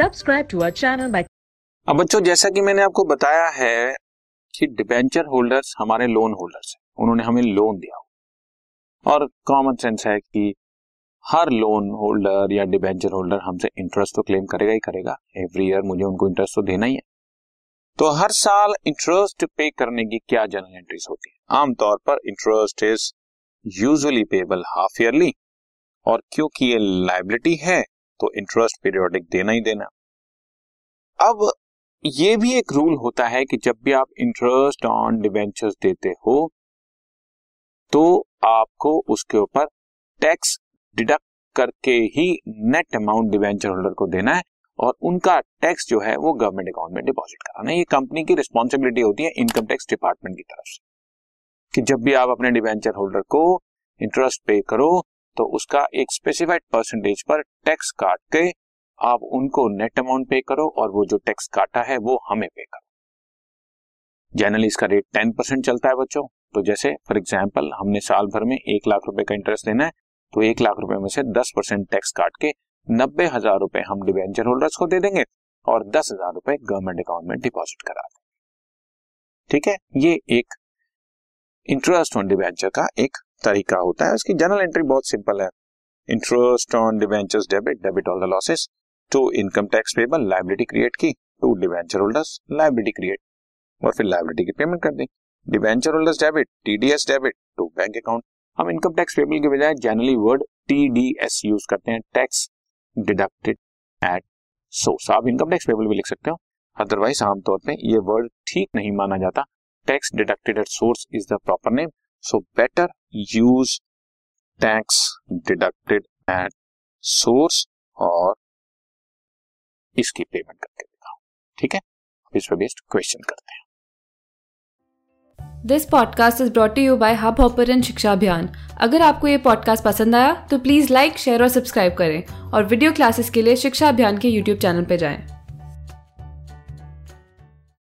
Subscribe to our channel by अब बच्चों, जैसा कि मैंने आपको बताया है कि डिबेंचर होल्डर्स हमारे लोन होल्डर्स हैं। उन्होंने हमें लोन दिया। और कॉमन सेंस है कि हर लोन होल्डर या डिबेंचर होल्डर हमसे इंटरेस्ट तो क्लेम करेगा ही करेगा। एवरी ईयर मुझे उनको इंटरेस्ट तो देना ही है। तो हर साल इंटरेस्ट पे करने की क्या जनरल एंट्रीज होती है? आमतौर पर interest is usually payable half yearly और क्योंकि ये लाइबिलिटी है तो इंटरेस्ट पीरियोडिक देना ही देना। अब ये भी एक रूल होता है कि जब भी आप इंटरेस्ट ऑन डिवेंचर्स देते हो तो आपको उसके ऊपर टैक्स डिडक्ट करके ही नेट अमाउंट डिवेंचर होल्डर को देना है और उनका टैक्स जो है वो गवर्नमेंट अकाउंट में डिपॉजिट कराना ये कंपनी की रिस्पॉन्सिबिलिटी होती है इनकम टैक्स डिपार्टमेंट की तरफ़ से कि जब भी आप अपने डिवेंचर होल्डर को इंटरेस्ट पे करो तो उसका एक स्पेसिफाइड परसेंटेज पर टैक्स काट के आप उनको नेट अमाउंट पे करो और वो जो टैक्स काटा है वो हमें पे करो। जनरली इसका रेट टेन परसेंट चलता है बच्चों। तो जैसे फॉर एग्ज़ाम्पल हमने साल भर में एक लाख रुपए का इंटरेस्ट देना है तो एक लाख रुपए में से दस परसेंट टैक्स काट के नब्बे हज़ार रुपए हम डिवेंचर होल्डर्स को दे देंगे और दस हज़ार रुपए गवर्नमेंट अकाउंट में डिपॉजिट करा देंगे। ठीक है? ये एक इंटरेस्ट ऑन डिवेंचर का एक तरीका होता है, उसकी जनरल एंट्री बहुत सिंपल है। Interest on debentures debit debit all the losses to income tax payable liability create की to debenture holders liability create और फिर लाइबिलिटी की पेमेंट कर दी। Debenture holders debit TDS debit to bank account हम income tax payable के बजाय generally word TDS use करते हैं टैक्स डिडक्टेड एट सोर्स आप इनकम टैक्स पेबल भी लिख सकते हो। अदरवाइज़ आमतौर पे ये वर्ड ठीक नहीं माना जाता। Tax deducted at source is the proper name so better use tax deducted at source और इसकी पेमेंट करके दिखाओ ठीक है? इस पर बेस्ड क्वेश्चन करते हैं। This podcast is brought you by Hubhopper शिक्षा अभियान अगर आपको ये पॉडकास्ट पसंद आया तो प्लीज़ लाइक शेयर और सब्सक्राइब करें और वीडियो क्लासेस के लिए शिक्षा अभियान के यूट्यूब चैनल पर जाएँ।